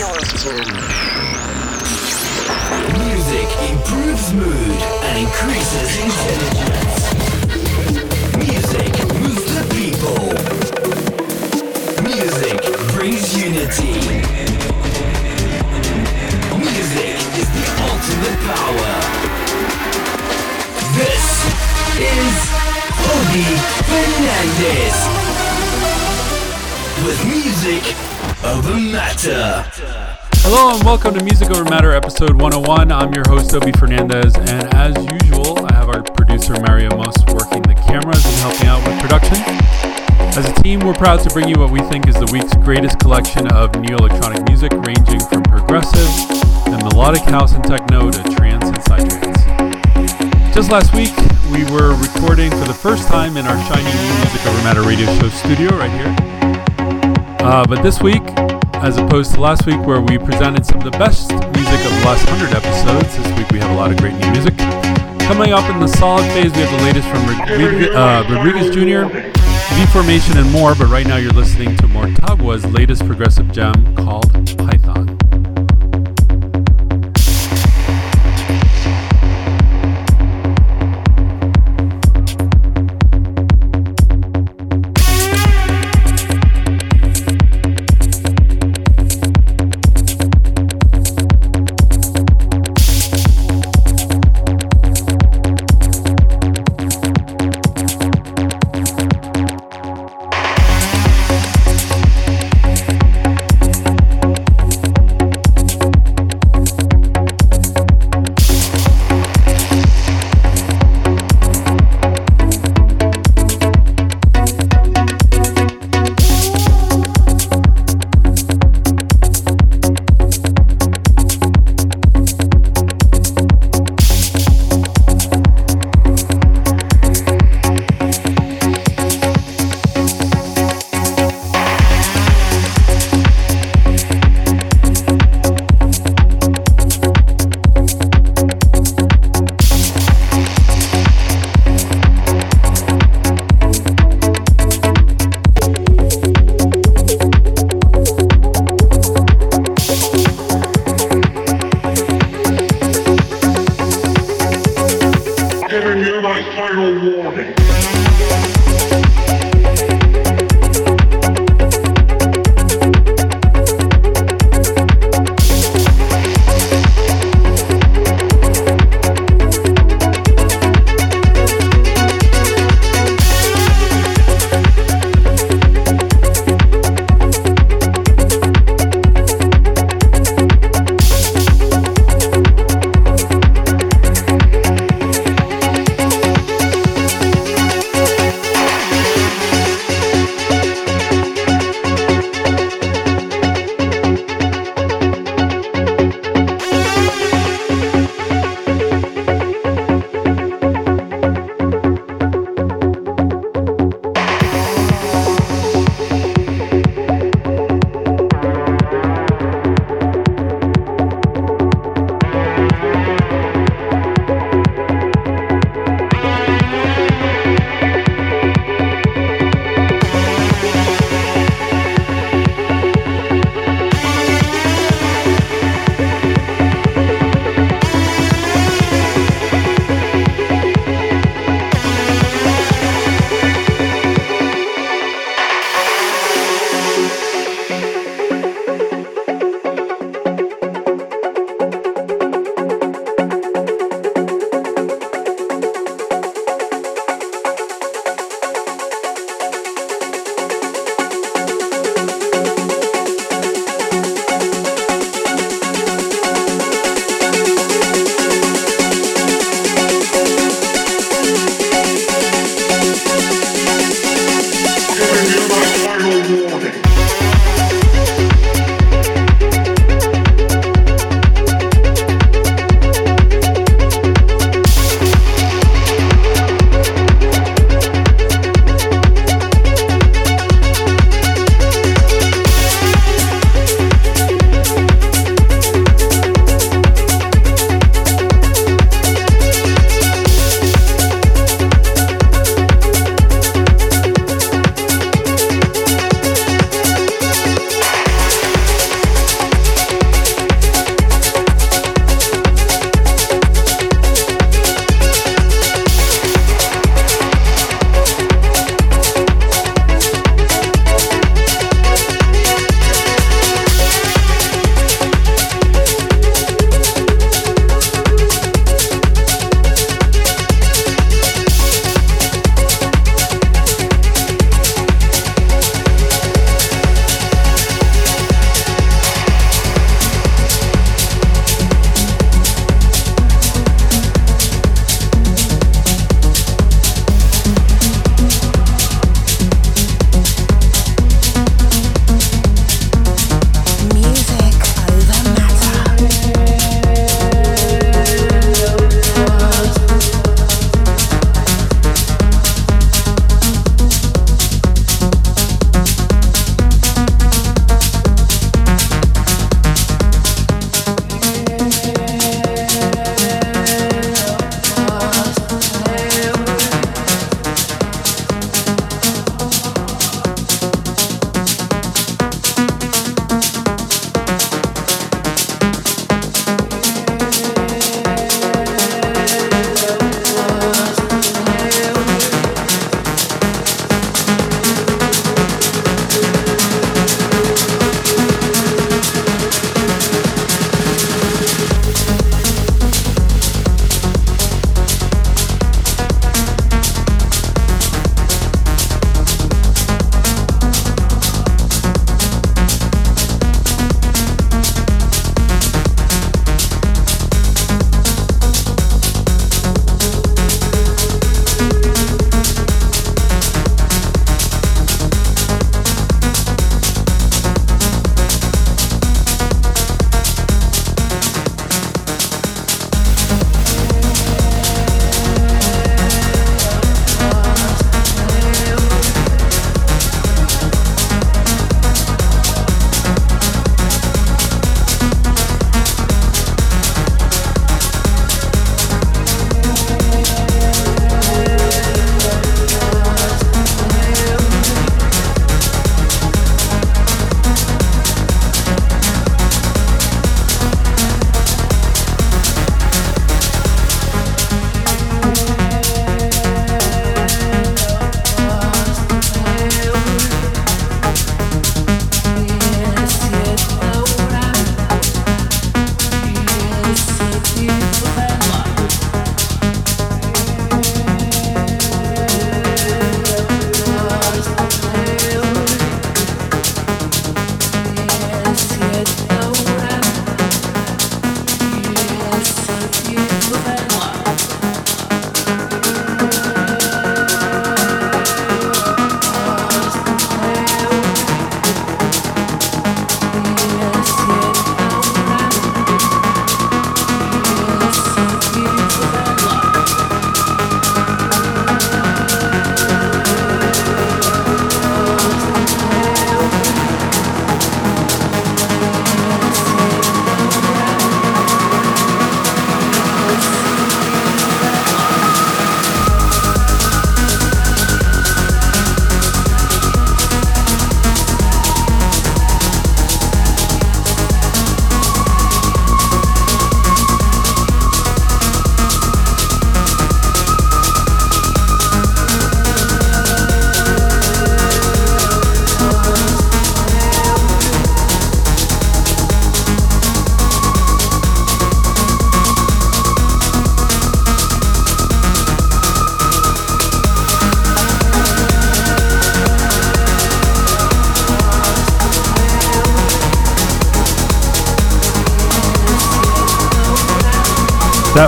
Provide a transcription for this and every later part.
Music improves mood and increases intelligence. Music moves the people. Music brings unity. Music is the ultimate power. This is Obie Fernandez. With music over matter. Hello and welcome to Music Over Matter episode 101. I'm your host, Obie Fernandez, and as usual, I have our producer, Mario Moss, working the cameras and helping out with production. As a team, we're proud to bring you what we think is the week's greatest collection of new electronic music, ranging from progressive and melodic house and techno to trance and psytrance. Just last week, we were recording for the first time in our shiny new Music Over Matter radio show studio right here. Uh, but this week, as opposed to last week where we presented some of the best music of the last 100 episodes. This week we have a lot of great new music. Coming up in the solid phase, we have the latest from Rodriguez, uh, Rodriguez Jr., D-Formation, and more. But right now you're listening to Morttagua's latest progressive gem called Python.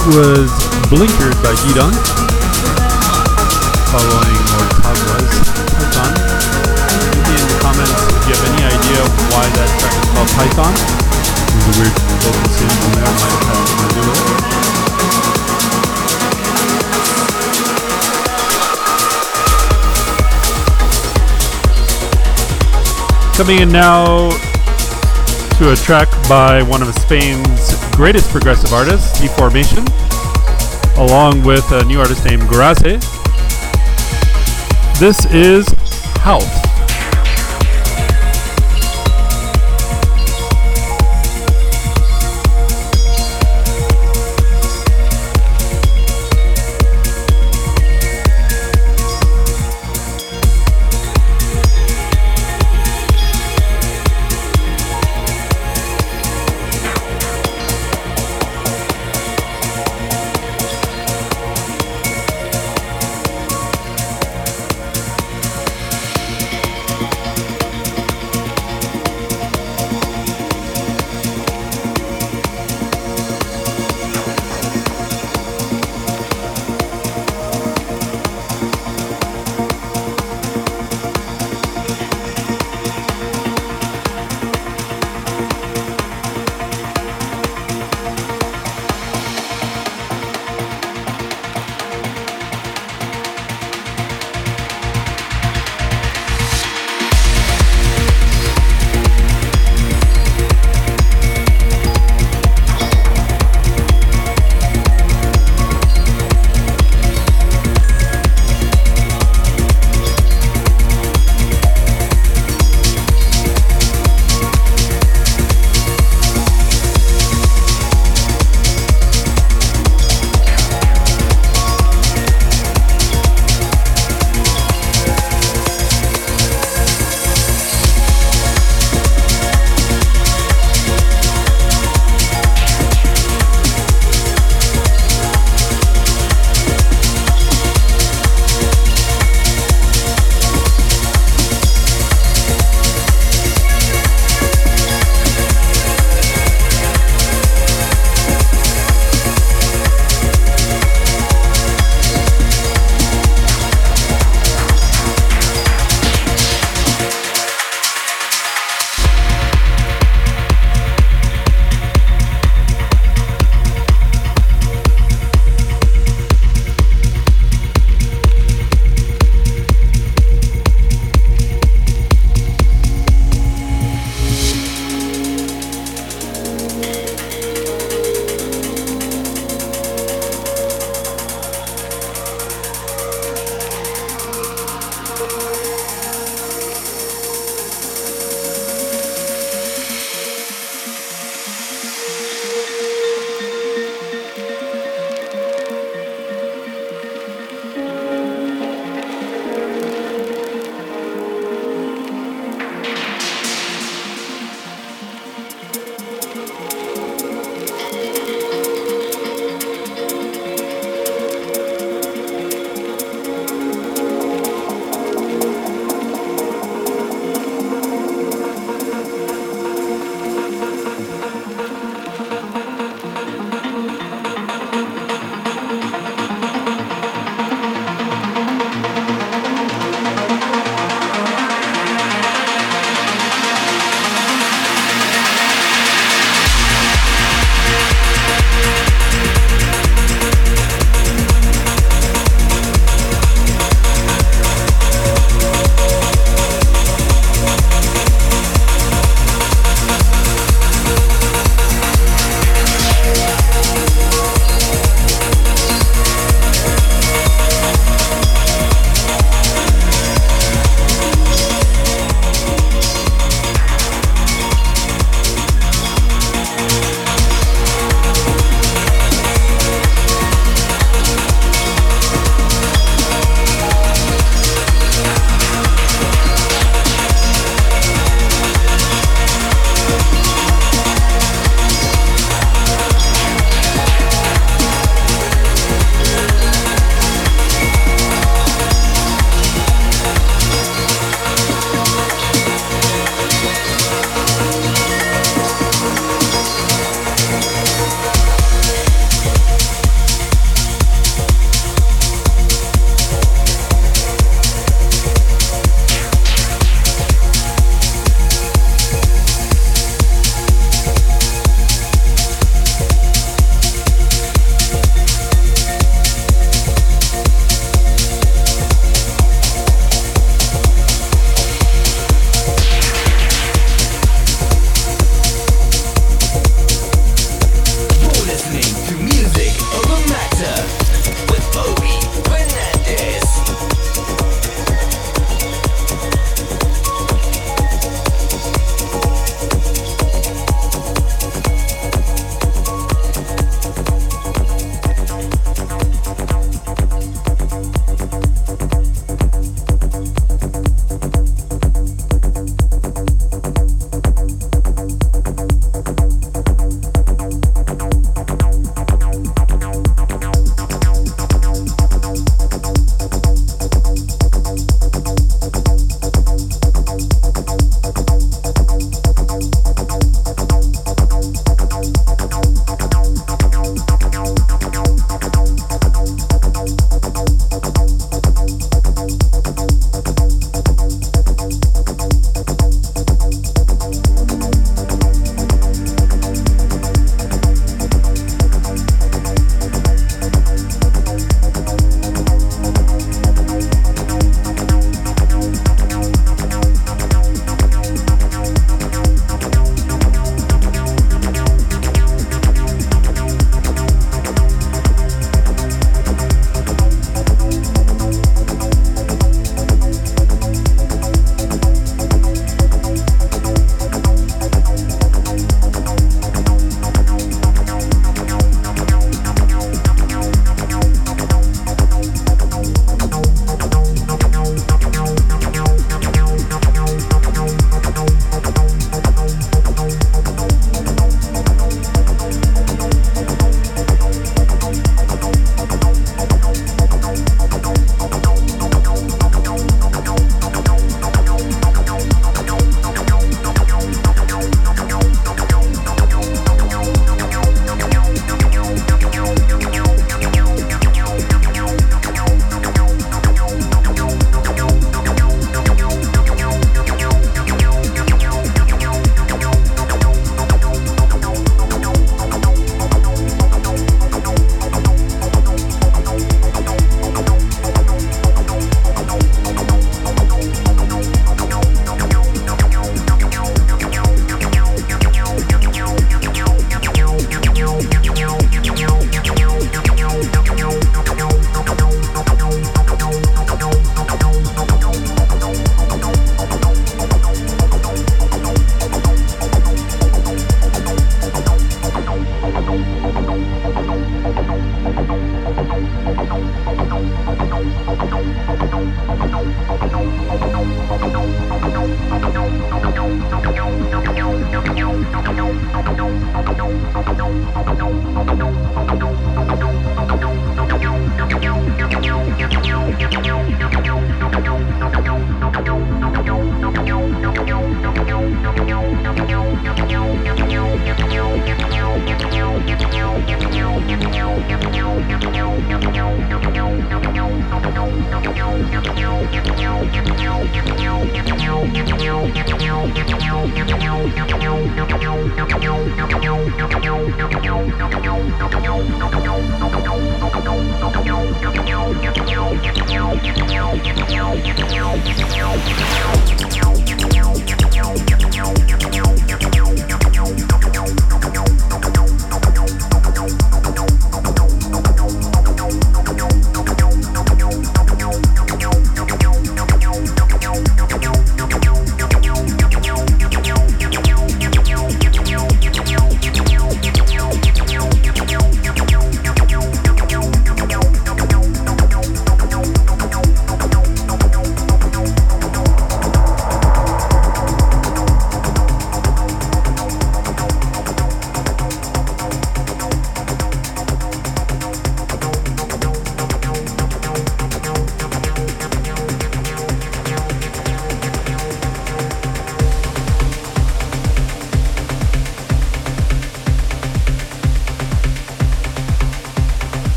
That was Blinkers by Yeadon. Following or Tag was Python. Me in the comments if you have any idea why that track is called Python. There's a weird vocal sample there, might have had to do it. Coming in now to a track by one of Spain's greatest progressive artists, D-Formation, along with a new artist named GRAZZE. This is Howth.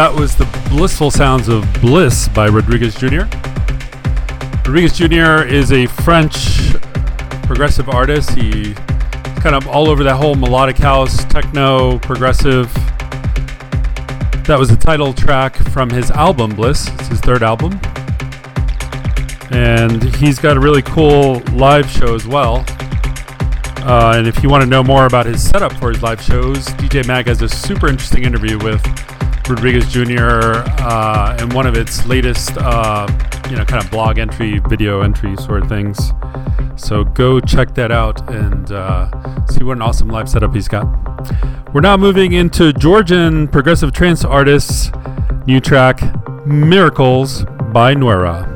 That was the blissful sounds of Bliss by Rodriguez Jr. Rodriguez Jr. is a French progressive artist. He kind of all over that whole melodic house, techno, progressive. That was the title track from his album Bliss. It's his third album. And he's got a really cool live show as well. Uh, and if you want to know more about his setup for his live shows, DJ Mag has a super interesting interview with Rodriguez Jr. Uh, in one of its latest, uh, you know, kind of blog entry, video entry sort of things. So go check that out and uh, see what an awesome live setup he's got. We're now moving into Georgian progressive trance artists' new track, Miracles by Nuera.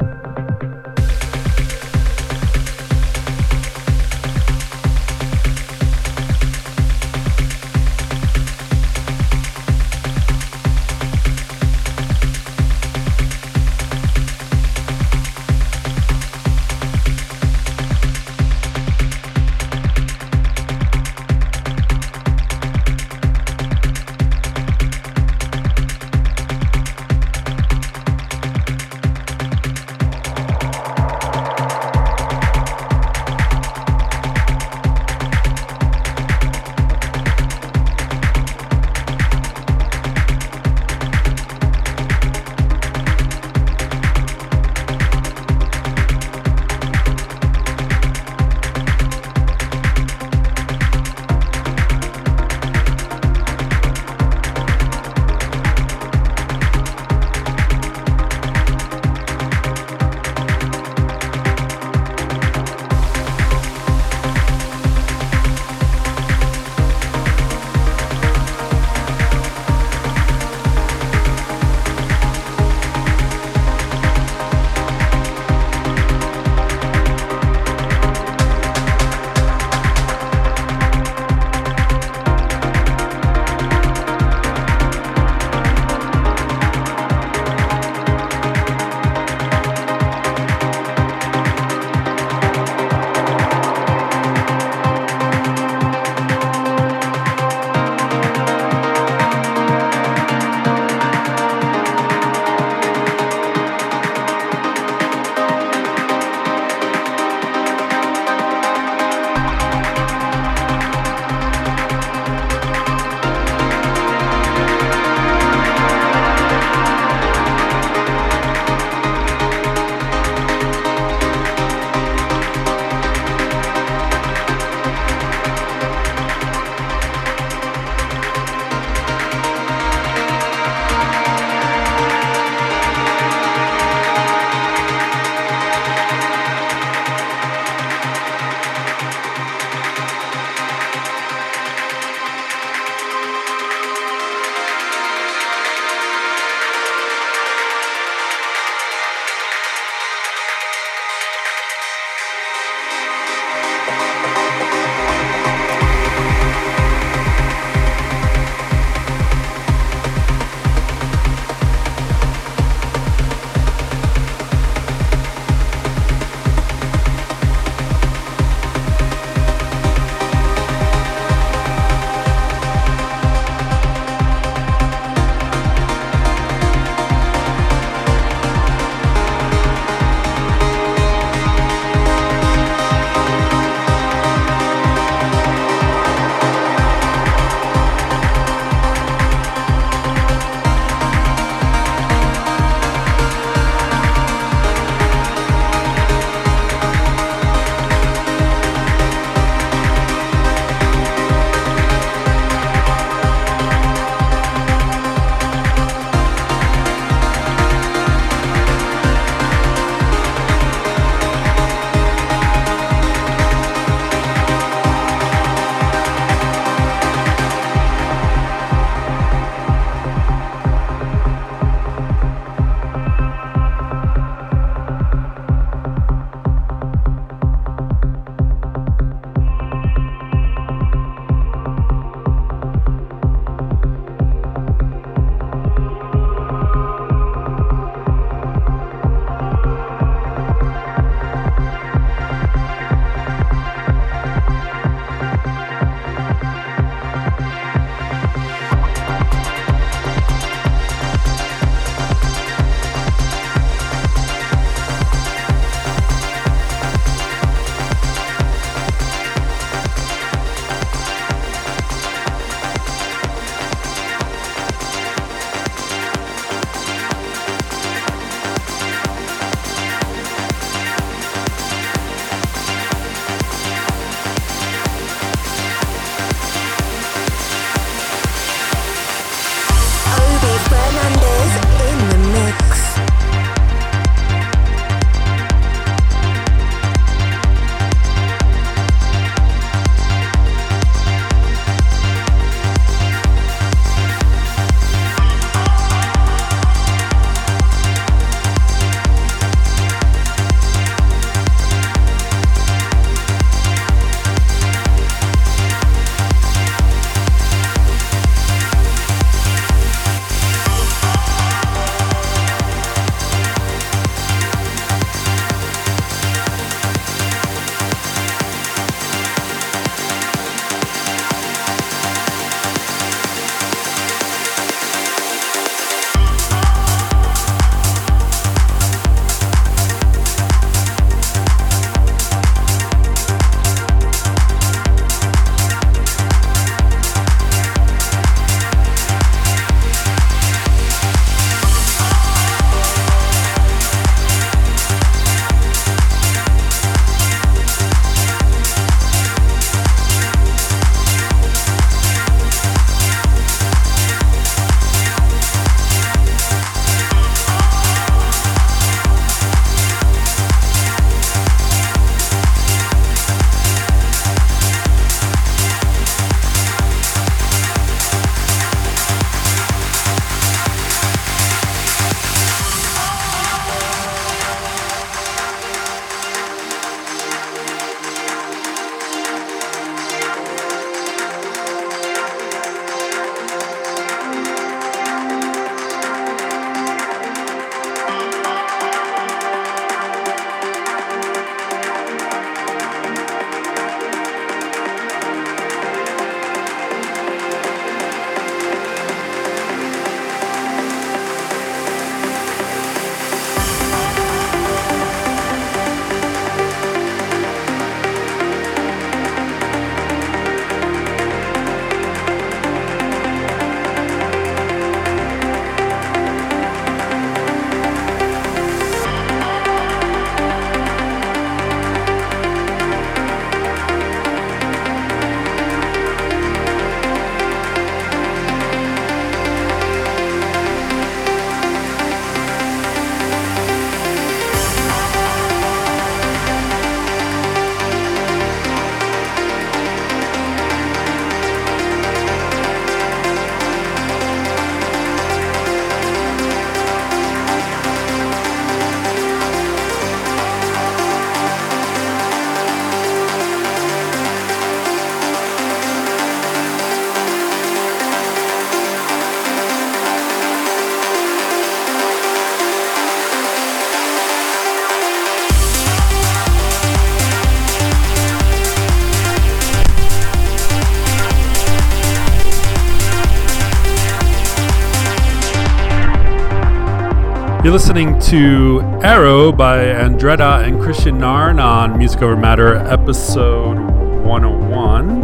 Listening to Arrow by Andretta and Kristian Nairn on Music Over Matter, episode 101.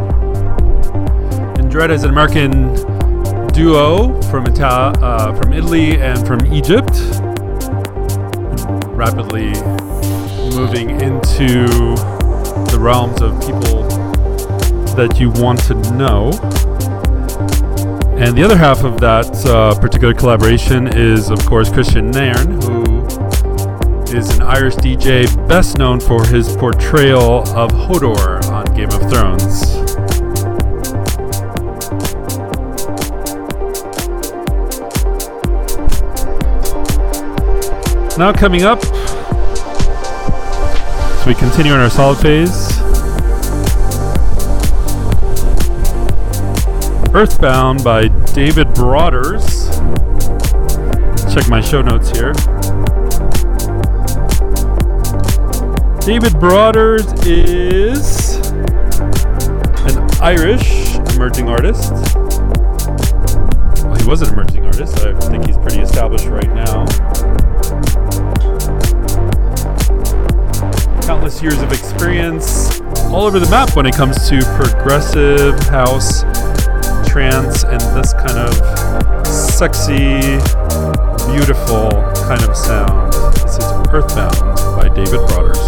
Andretta is an American duo from, Ita- uh, from Italy and from Egypt, rapidly moving into the realms of people that you want to know. And the other half of that uh, particular collaboration is, of course, Kristian Nairn, who is an Irish DJ best known for his portrayal of Hodor on Game of Thrones. Now, coming up, so we continue in our solid phase. Earthbound by David Broaders. Check my show notes here. David Broaders is an Irish emerging artist. Well, he was an emerging artist. I think he's pretty established right now. Countless years of experience all over the map when it comes to progressive house trance and this kind of sexy, beautiful kind of sound. This is Earthbound by David Broaders.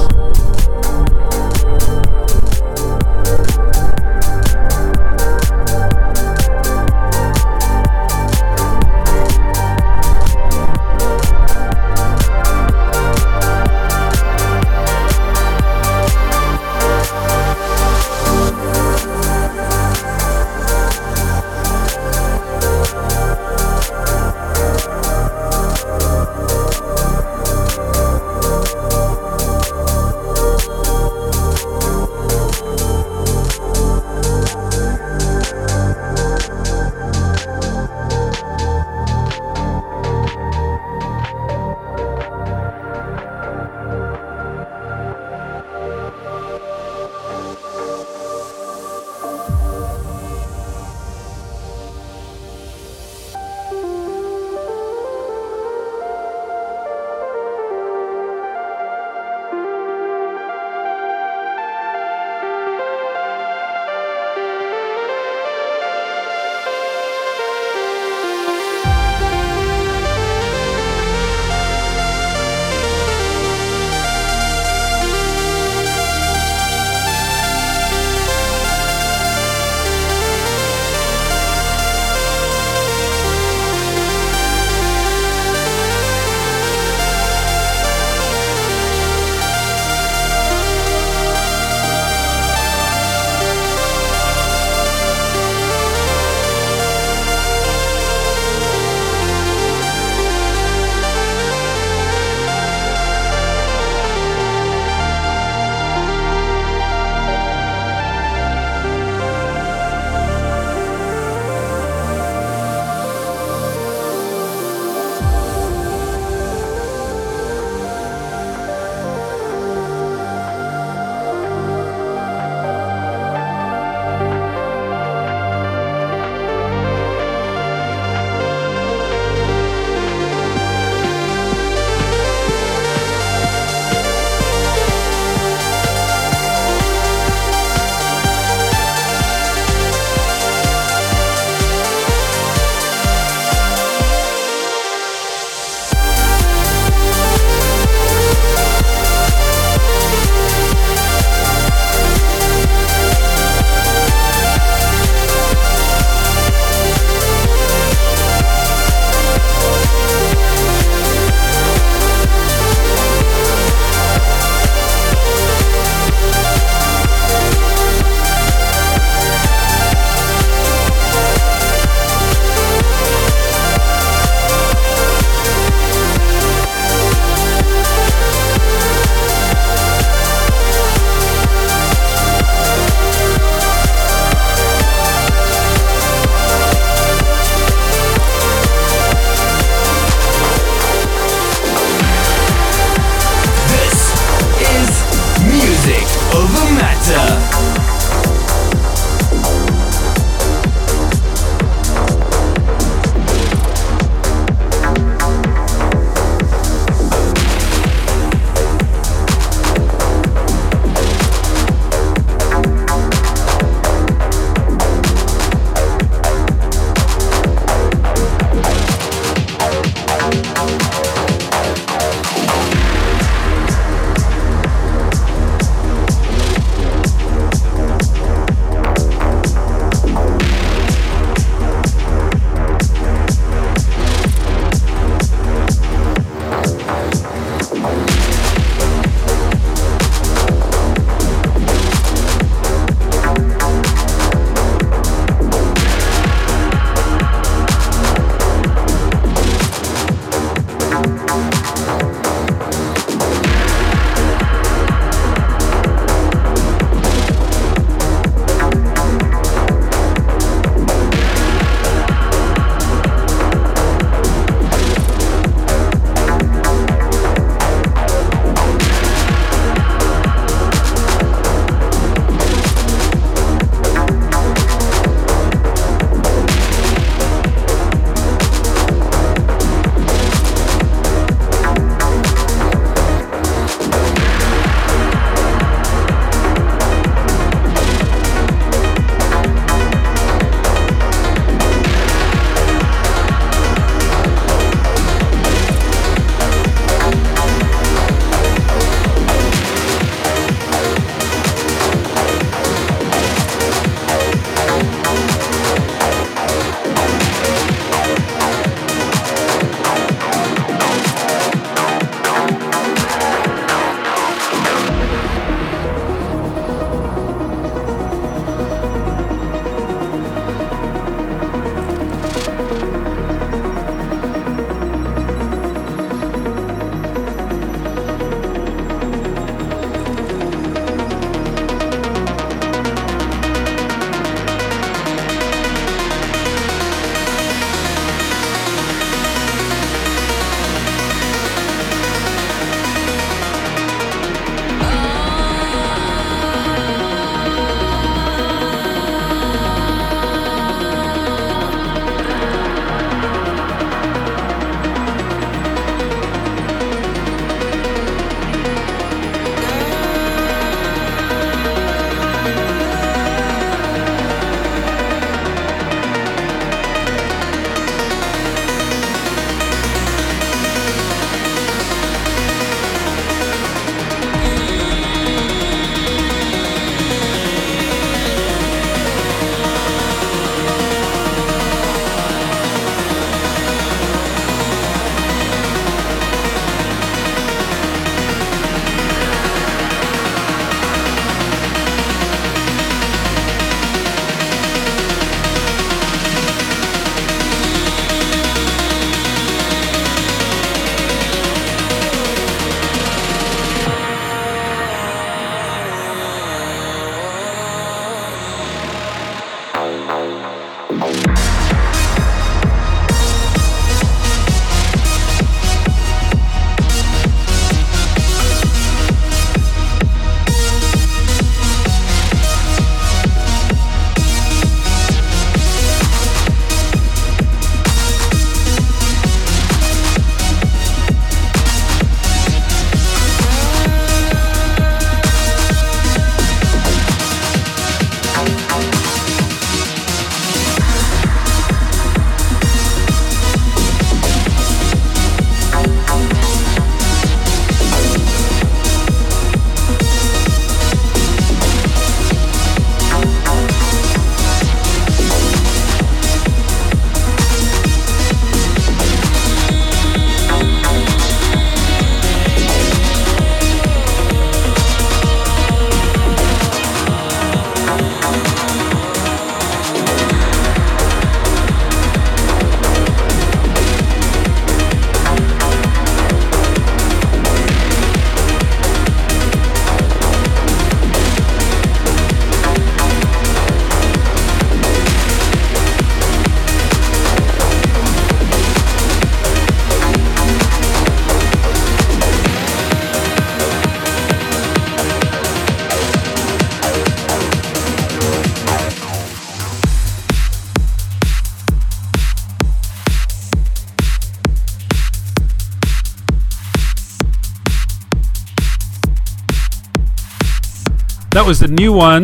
That was the new one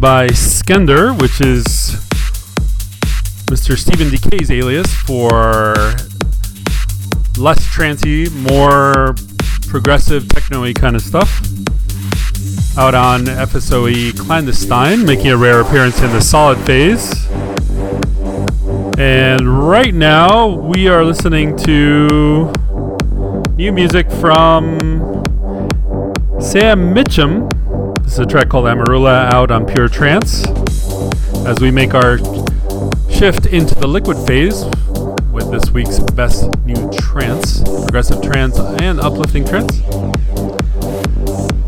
by Skender, which is Mr. Stephen Dekay's alias for less trancy, more progressive techno kind of stuff. Out on FSOE Clandestine, making a rare appearance in the solid phase. And right now, we are listening to new music from Sam Mitcham. This is a track called Amarula out on Pure Trance. As we make our shift into the liquid phase with this week's best new trance, progressive trance, and uplifting trance.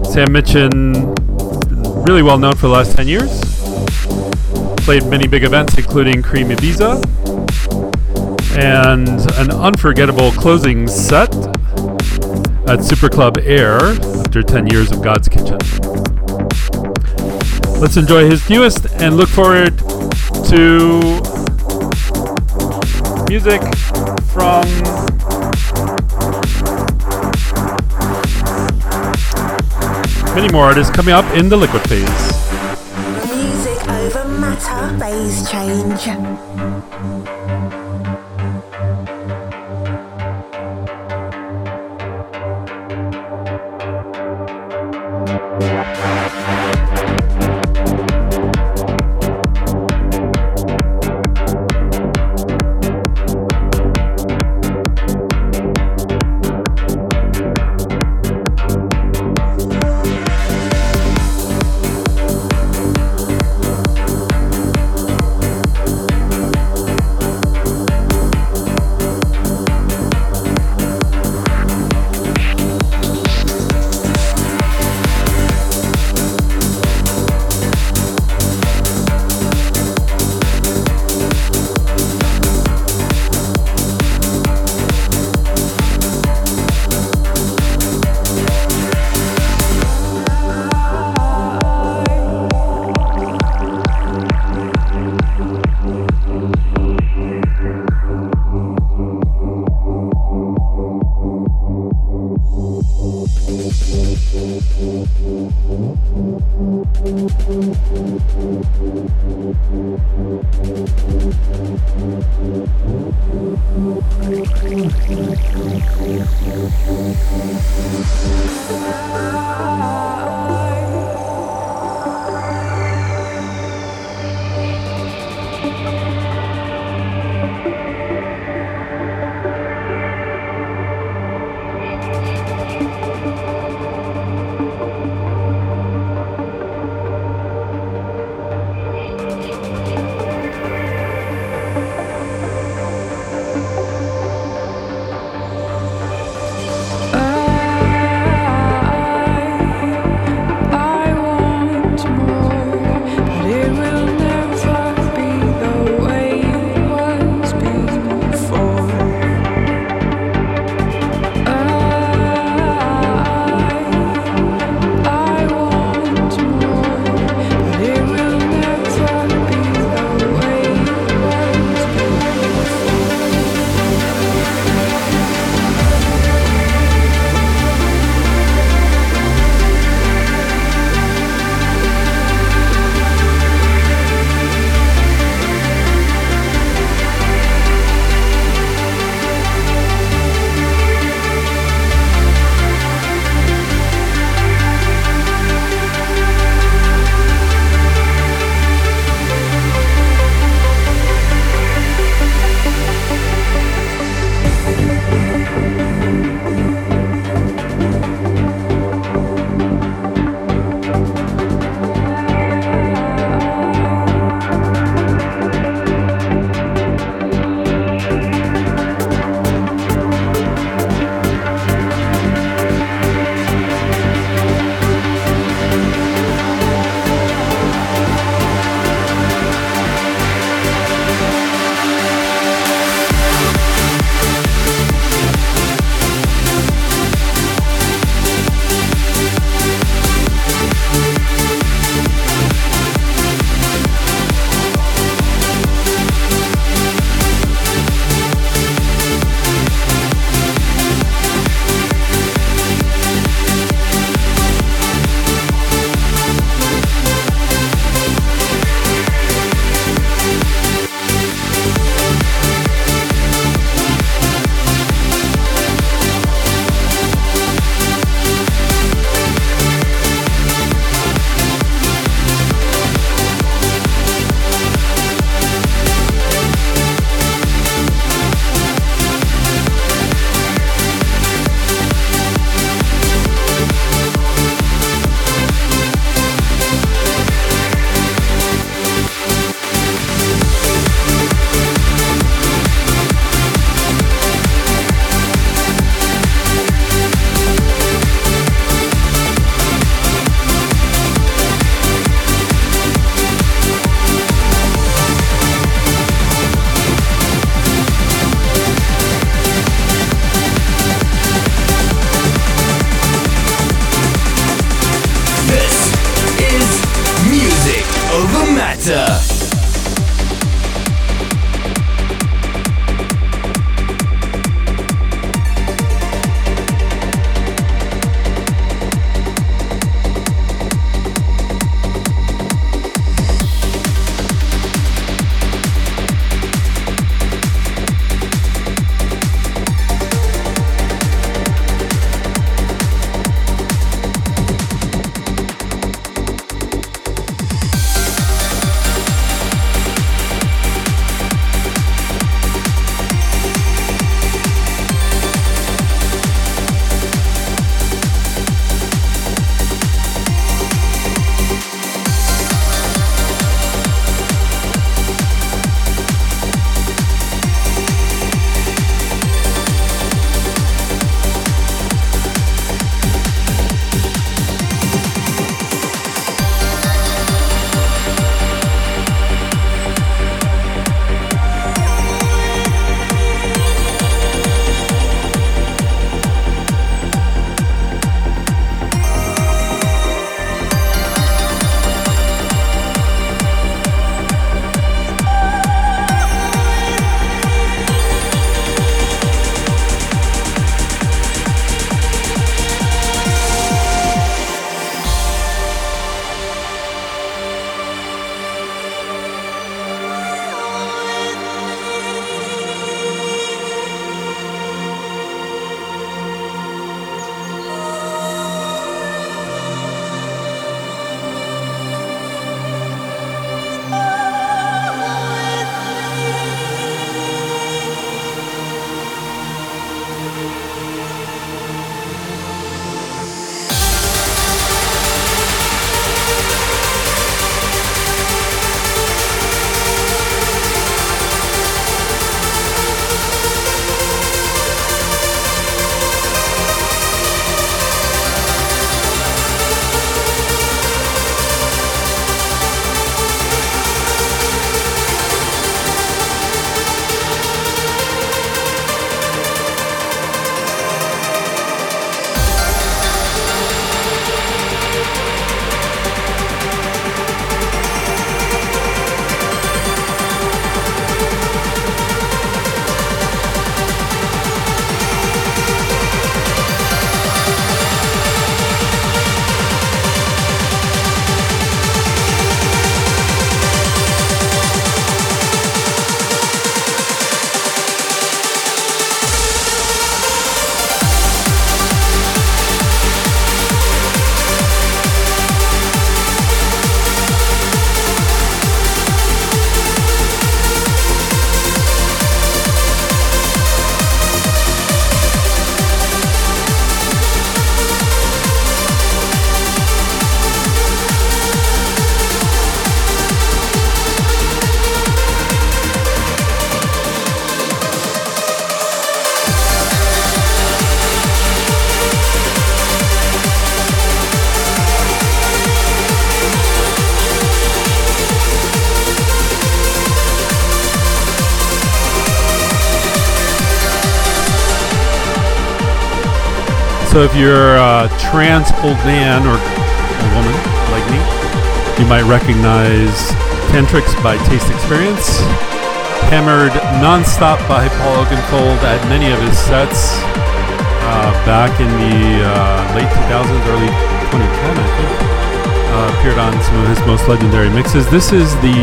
Sam Mitcham, really well known for the last 10 years. Played many big events, including Cream Ibiza, and an unforgettable closing set at Super Club Air after 10 years of Godskitchen. Let's enjoy his newest and look forward to music from many more artists coming up in the liquid phase. Music over matter, phase change. So if you're a trans old man or a woman like me, you might recognize Tantrix by Tastexperience, hammered non-stop by Paul Oakenfold at many of his sets uh, back in the uh, late 2000s, early 2010, I think. Uh, appeared on some of his most legendary mixes. This is the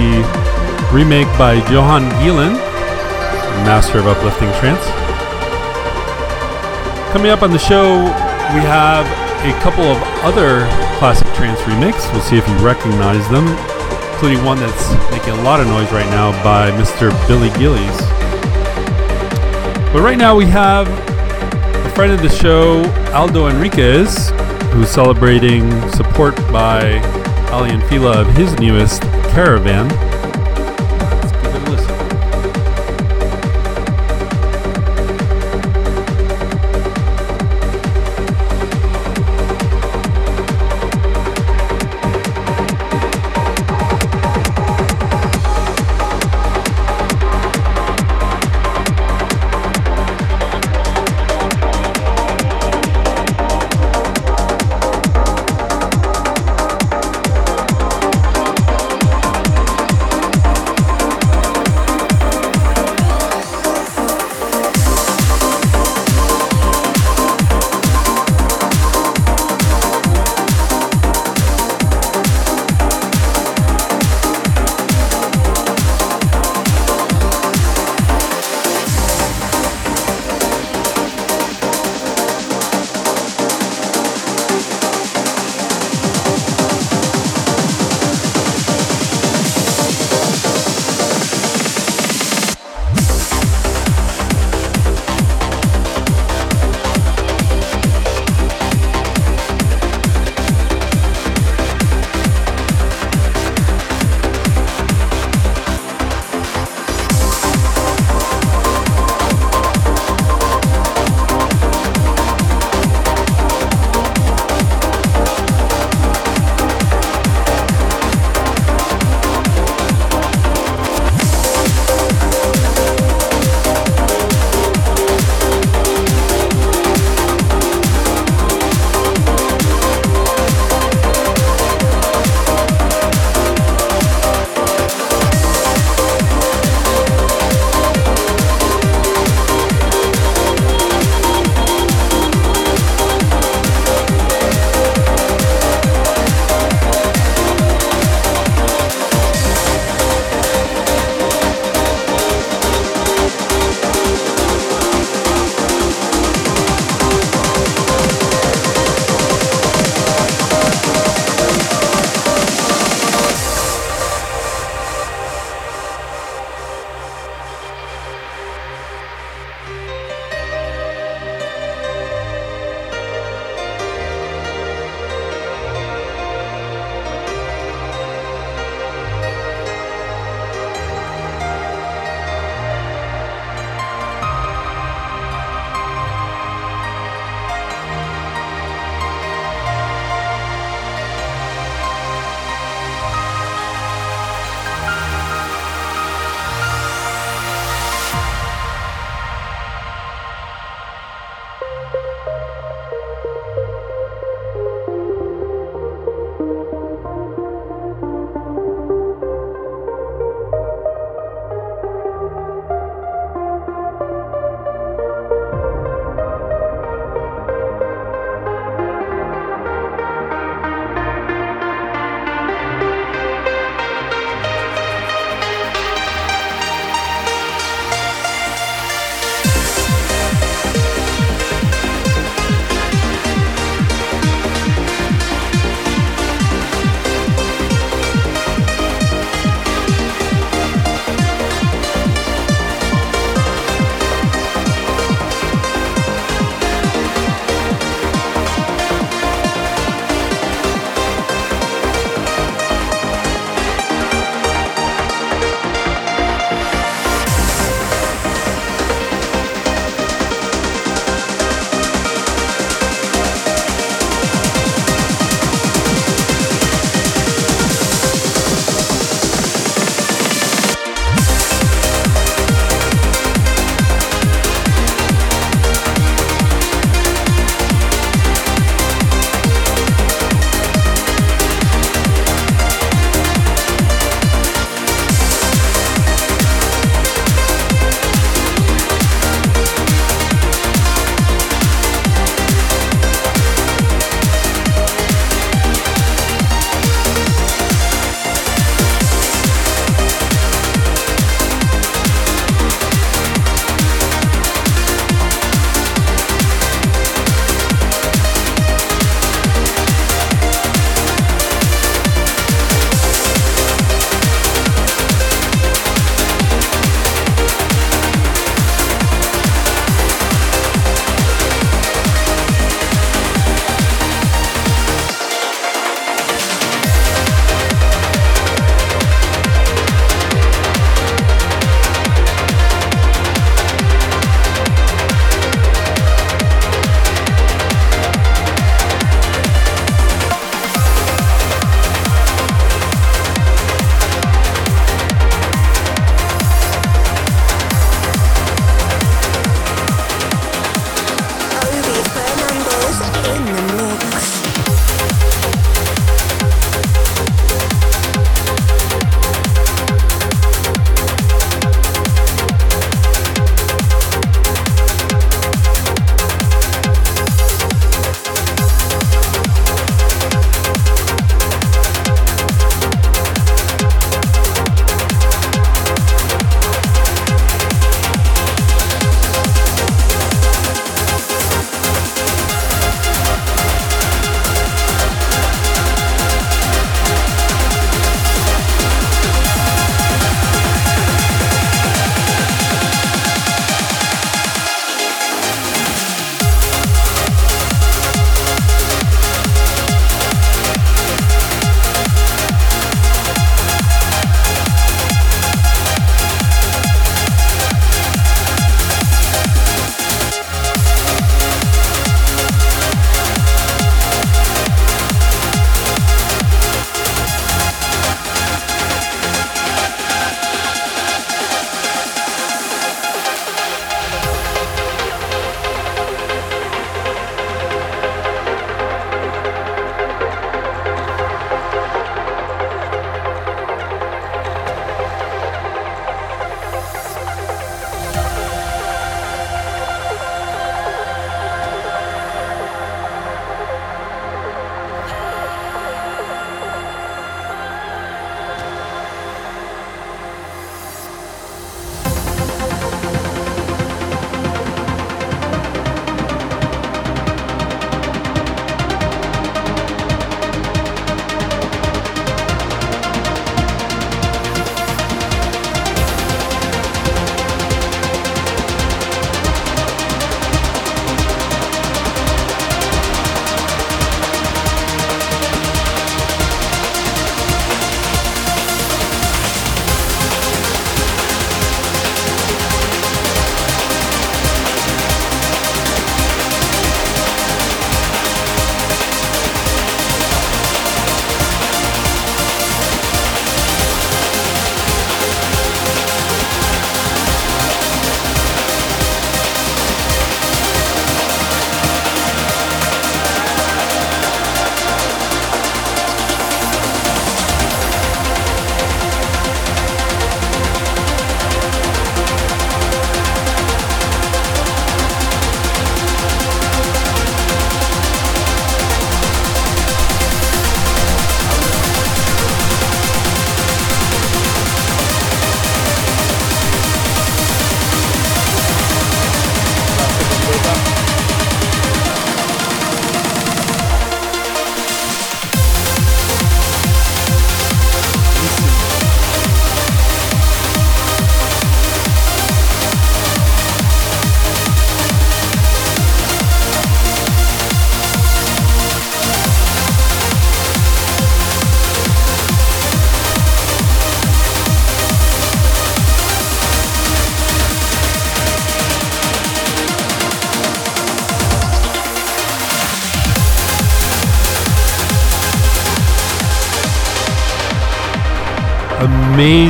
remake by Johan Gielen, master of uplifting trance. Coming up on the show, we have a couple of other classic trance remakes. We'll see if you recognize them, including one that's making a lot of noise right now by Mr. Billy Gillies. But right now we have a friend of the show, Aldo Henrycho, who's celebrating support by Aly and Fila of his newest Caravan.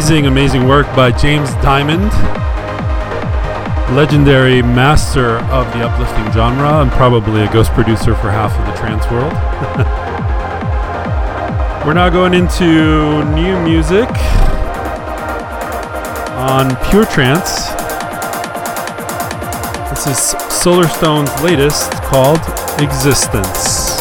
Amazing, amazing work by James Dymond, legendary master of the uplifting genre and probably a ghost producer for half of the trance world. We're now going into new music on Pure Trance. This is Solarstone's latest called Existence.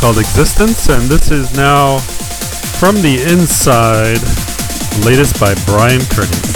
Called Existence, and this is now from the inside, latest by Bryan Kearney.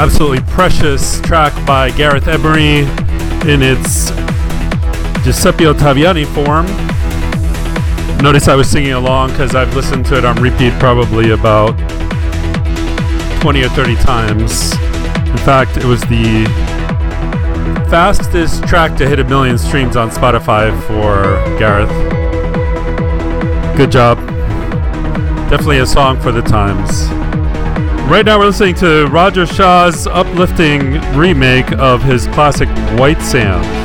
Absolutely precious track by Gareth Emery in its Giuseppe Ottaviani form. Notice I was singing along because I've listened to it on repeat probably about 20 or 30 times. In fact, it was the fastest track to hit a million streams on Spotify for Gareth. Good job. Definitely a song for the times. Right now, we're listening to Roger Shah's uplifting remake of his classic White Sand.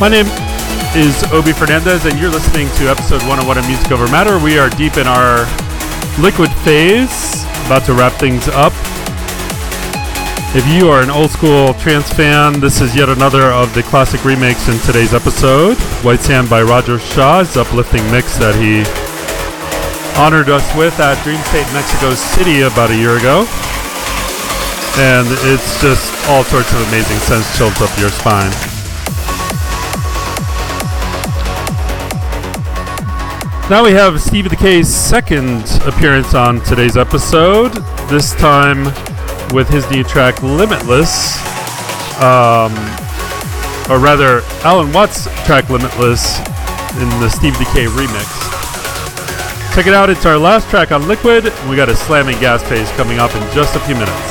My name is Obie Fernandez, and you're listening to episode 101 of Music Over Matter. We are deep in our liquid phase, about to wrap things up. If you are an old school trance fan, this is yet another of the classic remakes in today's episode. White Sand by Roger Shah's uplifting mix that he honored us with at Dreamstate Mexico City about a year ago. And it's just all sorts of amazing sense chills up your spine. Now we have Stevie Dekay's second appearance on today's episode. This time with his new track Limitless. Um, or rather, Allen Watts' track Limitless in the Steve Dekay remix. Check it out, it's our last track on Liquid. And we got a slamming gas phase coming up in just a few minutes.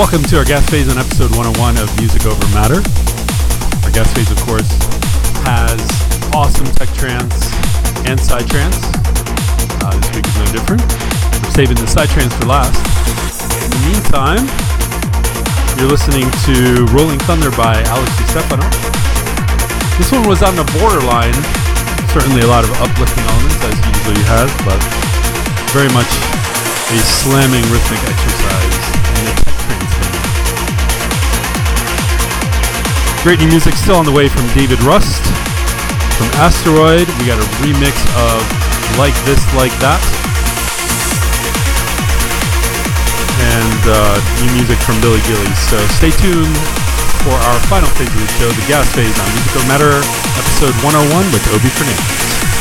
Welcome to our guest phase on episode 101 of Music Over Matter. Our guest phase, of course, has awesome tech trance and side trance. Uh, this week is no different. We're saving the Psytrance for last. In the meantime, you're listening to Rolling Thunder by Alex Stefano. This one was on the borderline. Certainly a lot of uplifting elements, as he usually has, but very much a slamming rhythmic exercise Great new music still on the way from David Rust. From Asteroid, we got a remix of Like This, Like That. And uh, new music from Billy Gillies. So stay tuned for our final phase of the show, the gas phase on Music Over Matter, episode 101 with Obie Fernandez.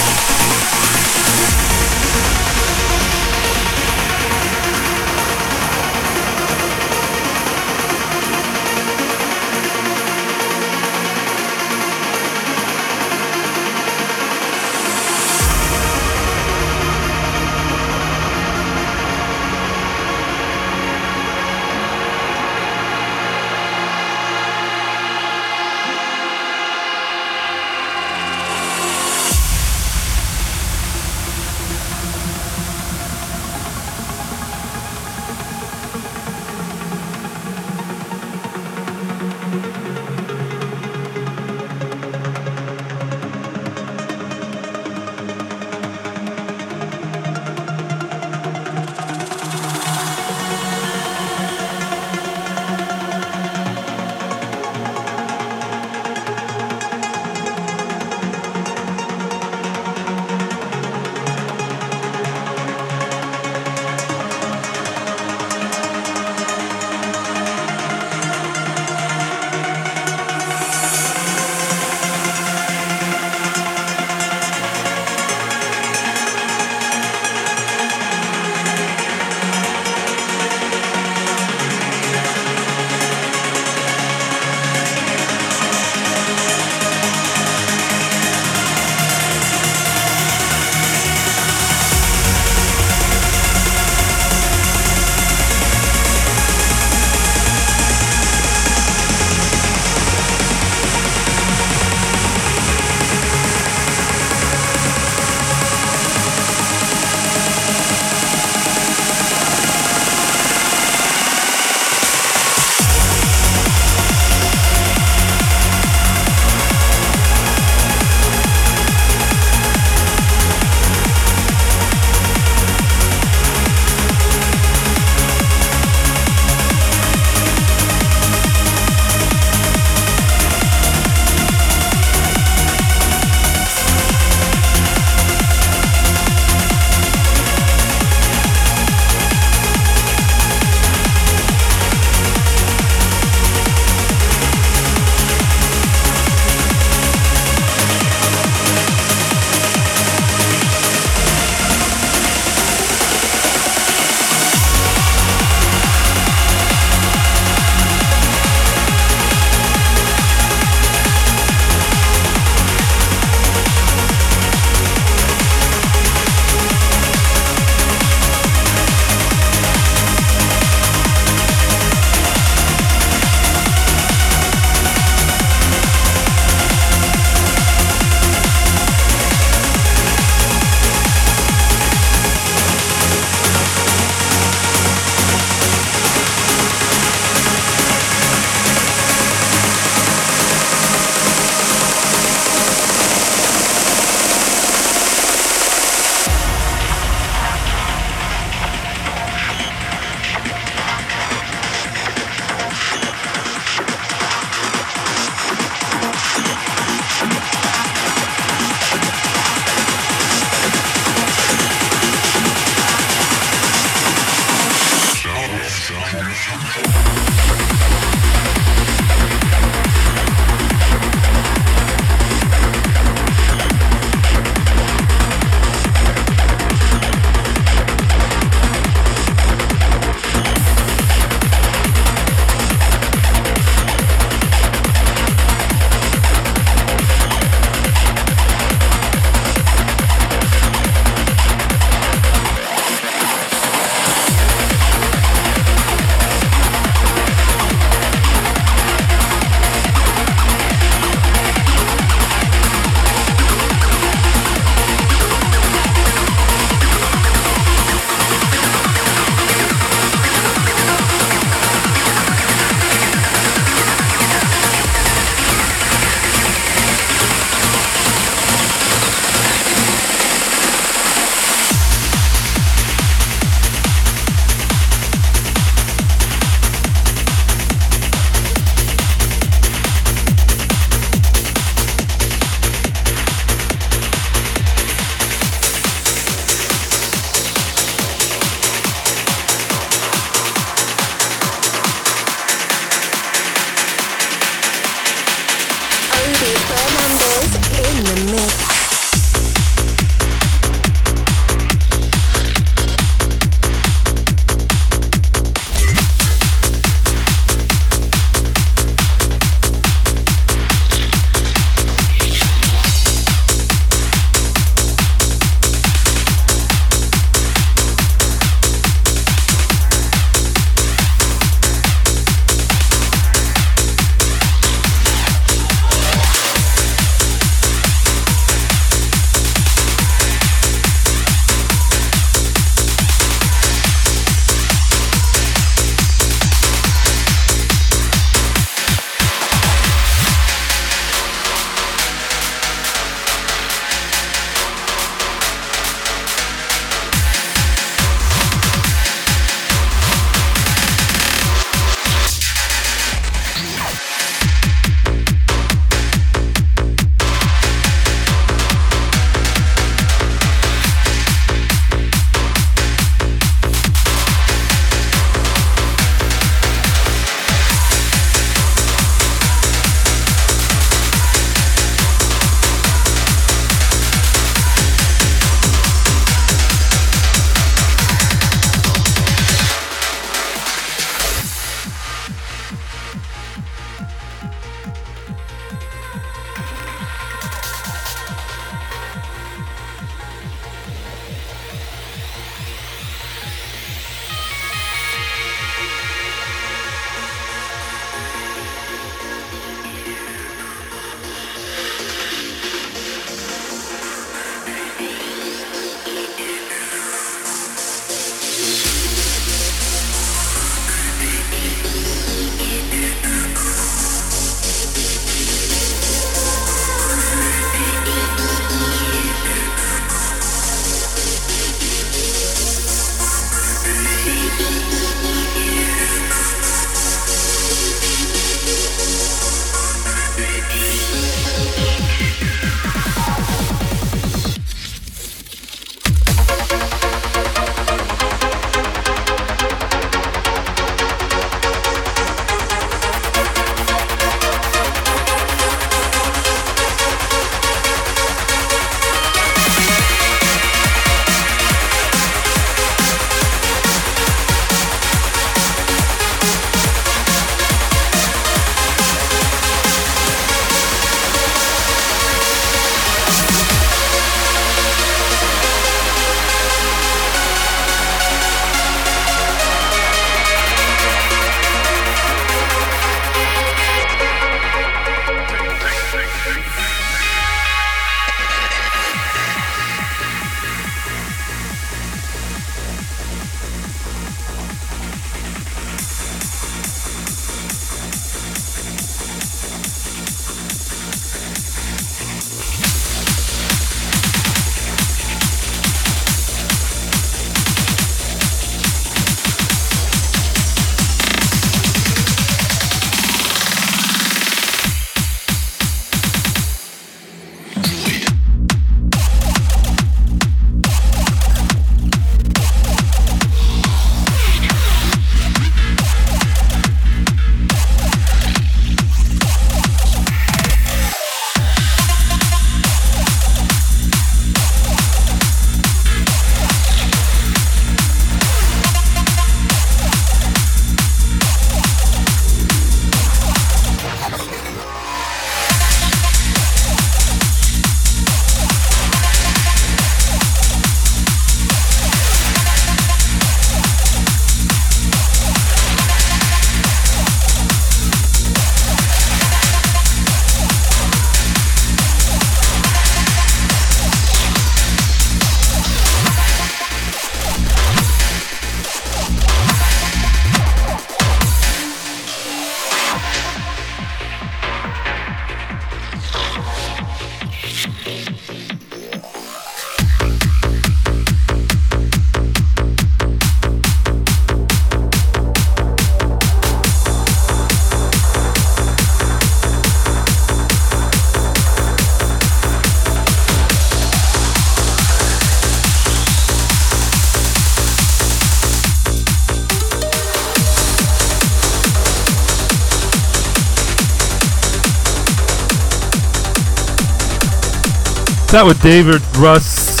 That was David Rust's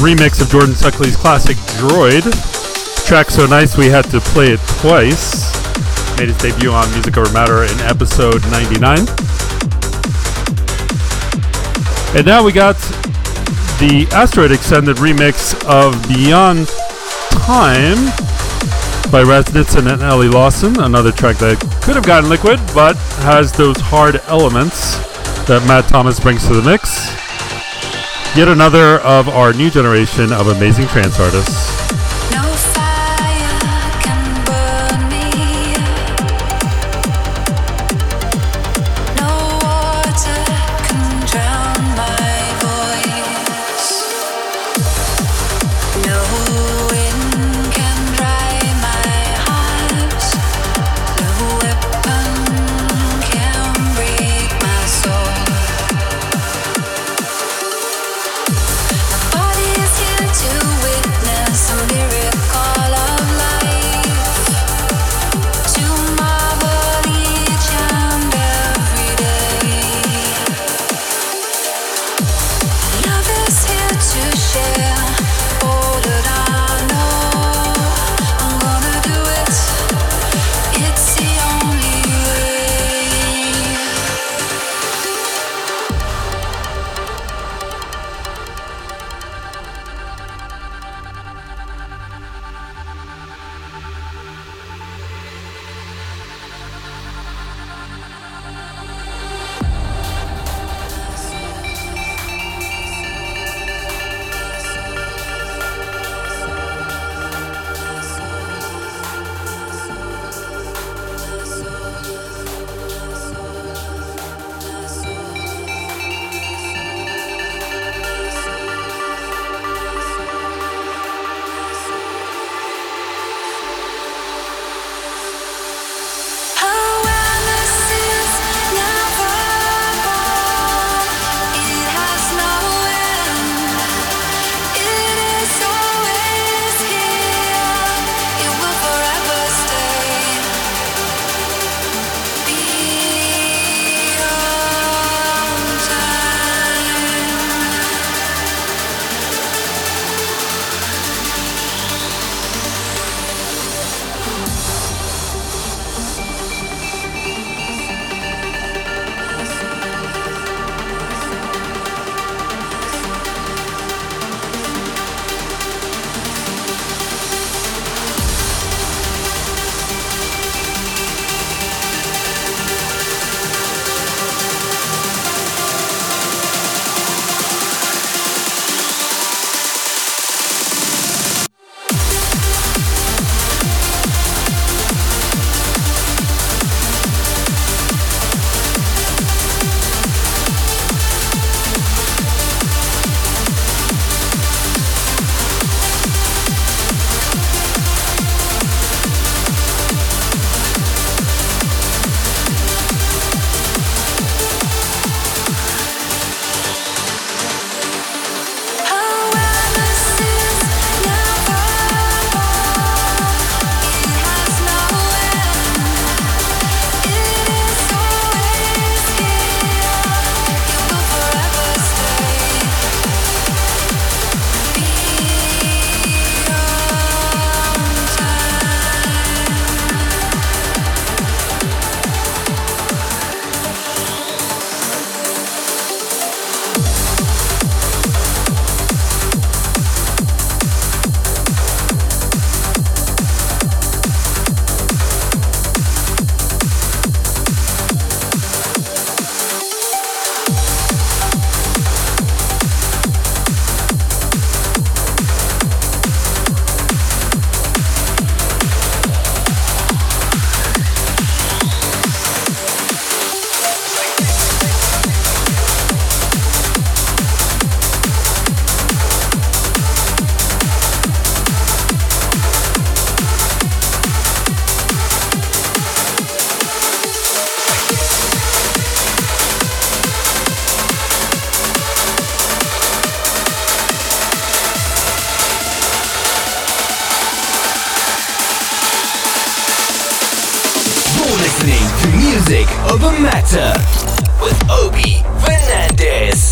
remix of Jordan Suckley's classic Droid. Track so nice we had to play it twice. Made its debut on Music Over Matter in episode 99. And now we got the Asteroid Extended remix of Beyond Time by Raz and Ellie Lawson. Another track that could have gotten liquid, but has those hard elements that Matt Thomas brings to the mix. Yet another of our new generation of amazing trance artists. Music over Matter with Obie Fernandez.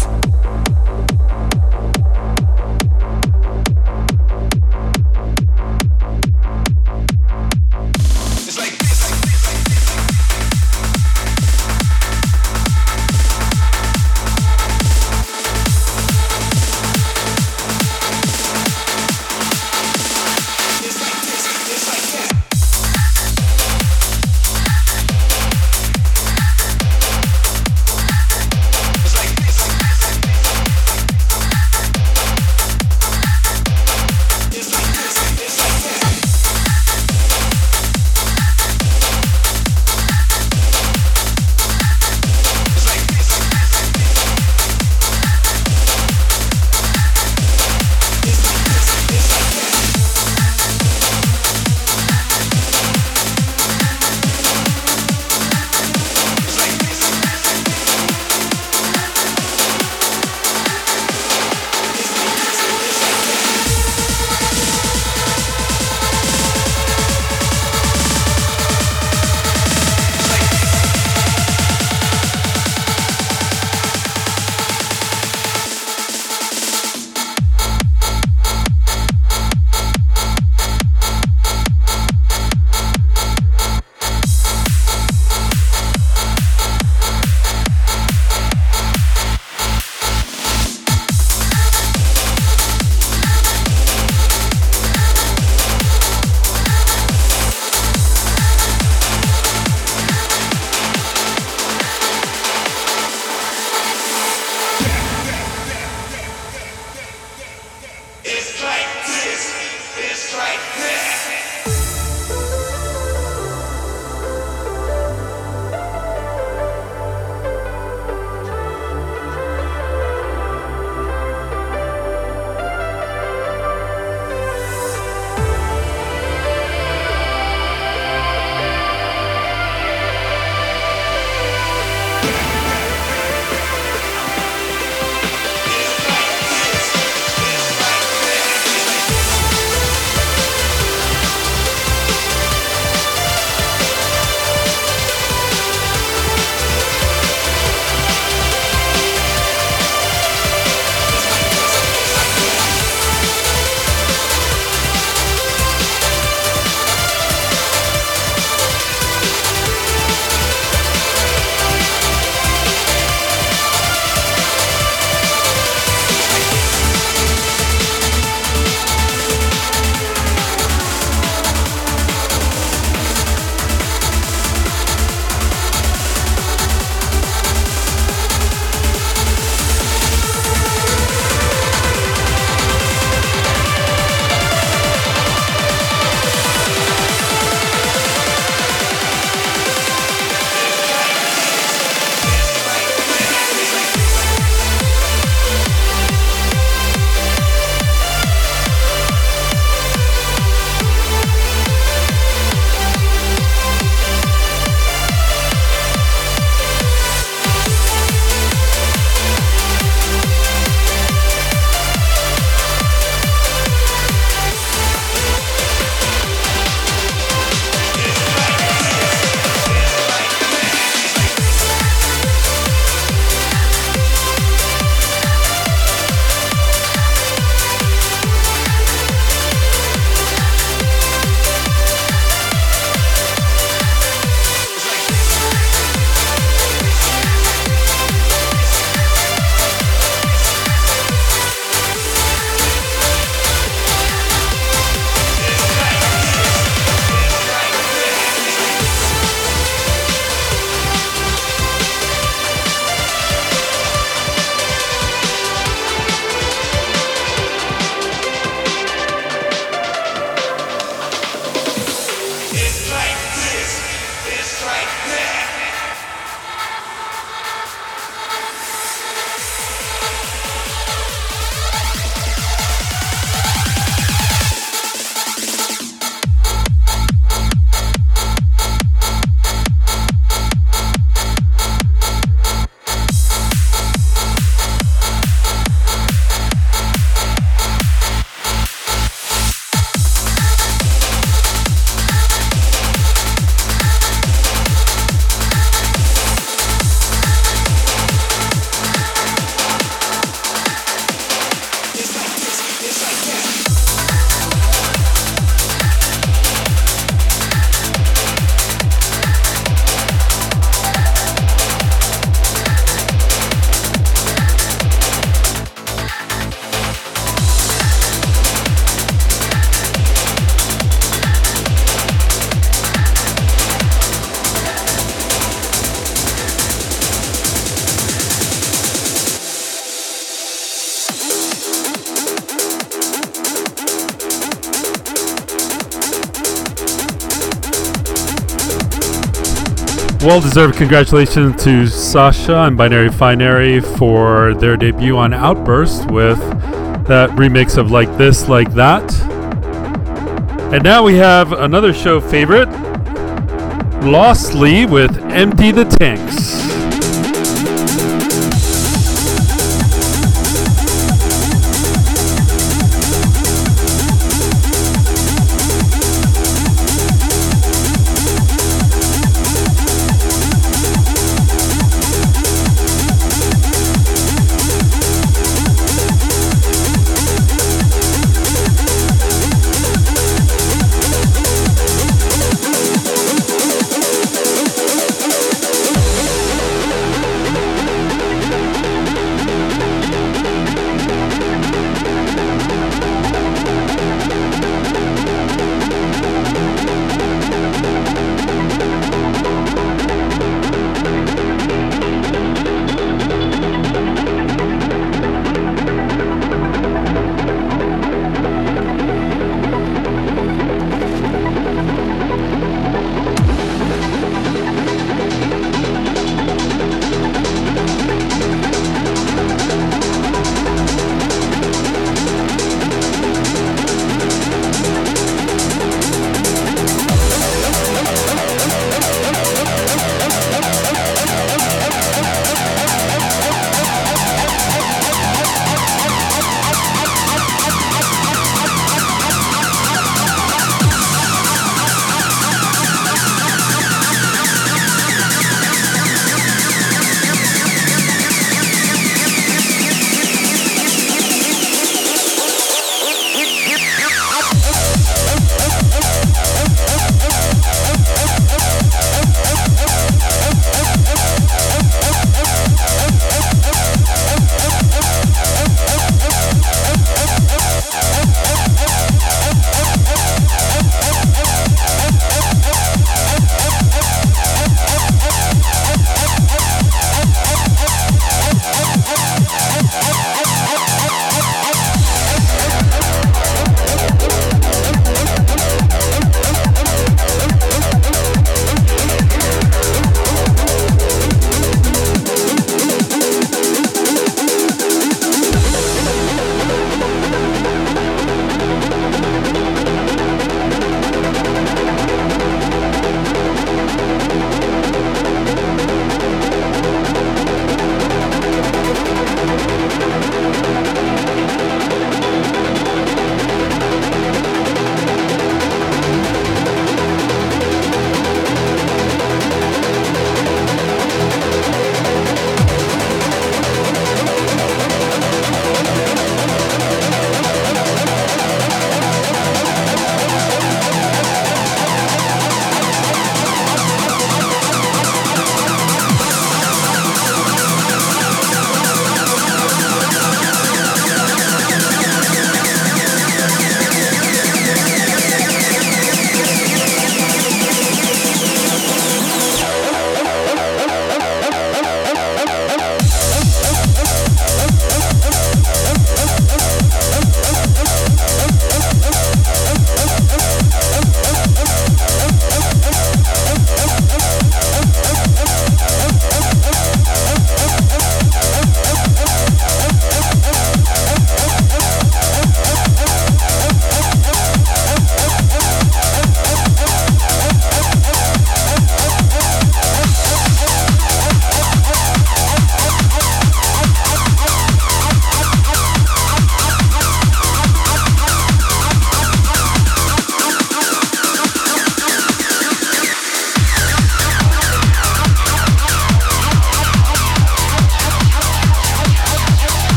Well deserved congratulations to Sasha and Binary Finery for their debut on Outburst with that remix of Like This, Like That. And now we have another show favorite, Lostly with Empty the Tanks.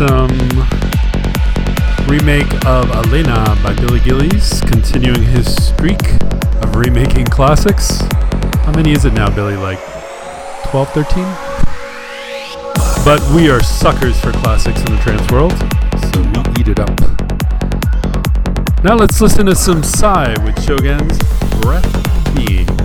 Awesome remake of Elena by Billy Gillies, continuing his streak of remaking classics. How many is it now, Billy? Like 12, 13? But we are suckers for classics in the trance world, so we eat it up. Now let's listen to some Psy with Shogun's Breath Being.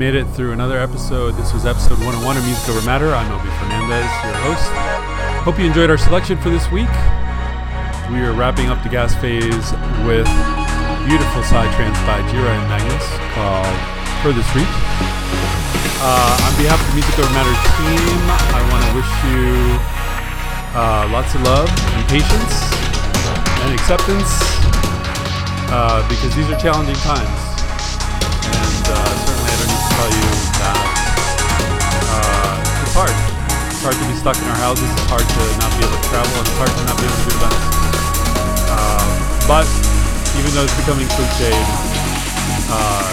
Made it through another episode. This was episode 101 of Music Over Matter. I'm Obie Fernandez, your host. Hope you enjoyed our selection for this week. We are wrapping up the gas phase with beautiful psy trance by Jira and Magnus called Furthest Reach. Uh, on behalf of the Music Over Matter team, I want to wish you uh, lots of love and patience and acceptance uh, because these are challenging times and tell you that uh, it's hard. It's hard to be stuck in our houses. It's hard to not be able to travel, and it's hard to not be able to do events. Uh, but even though it's becoming cliched, uh,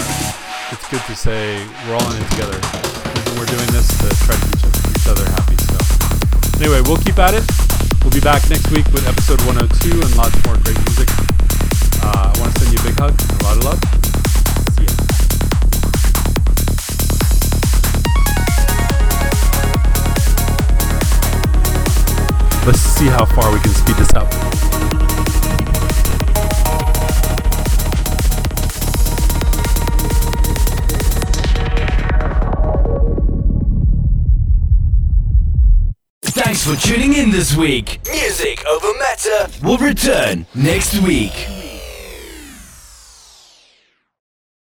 it's good to say we're all in it together. And we're doing this to try to keep each other happy. So anyway, we'll keep at it. We'll be back next week with episode 102 and lots more great music. Uh, I want to send you a big hug, a lot of love. Let's see how far we can speed this up. Thanks for tuning in this week. Music over matter will return next week.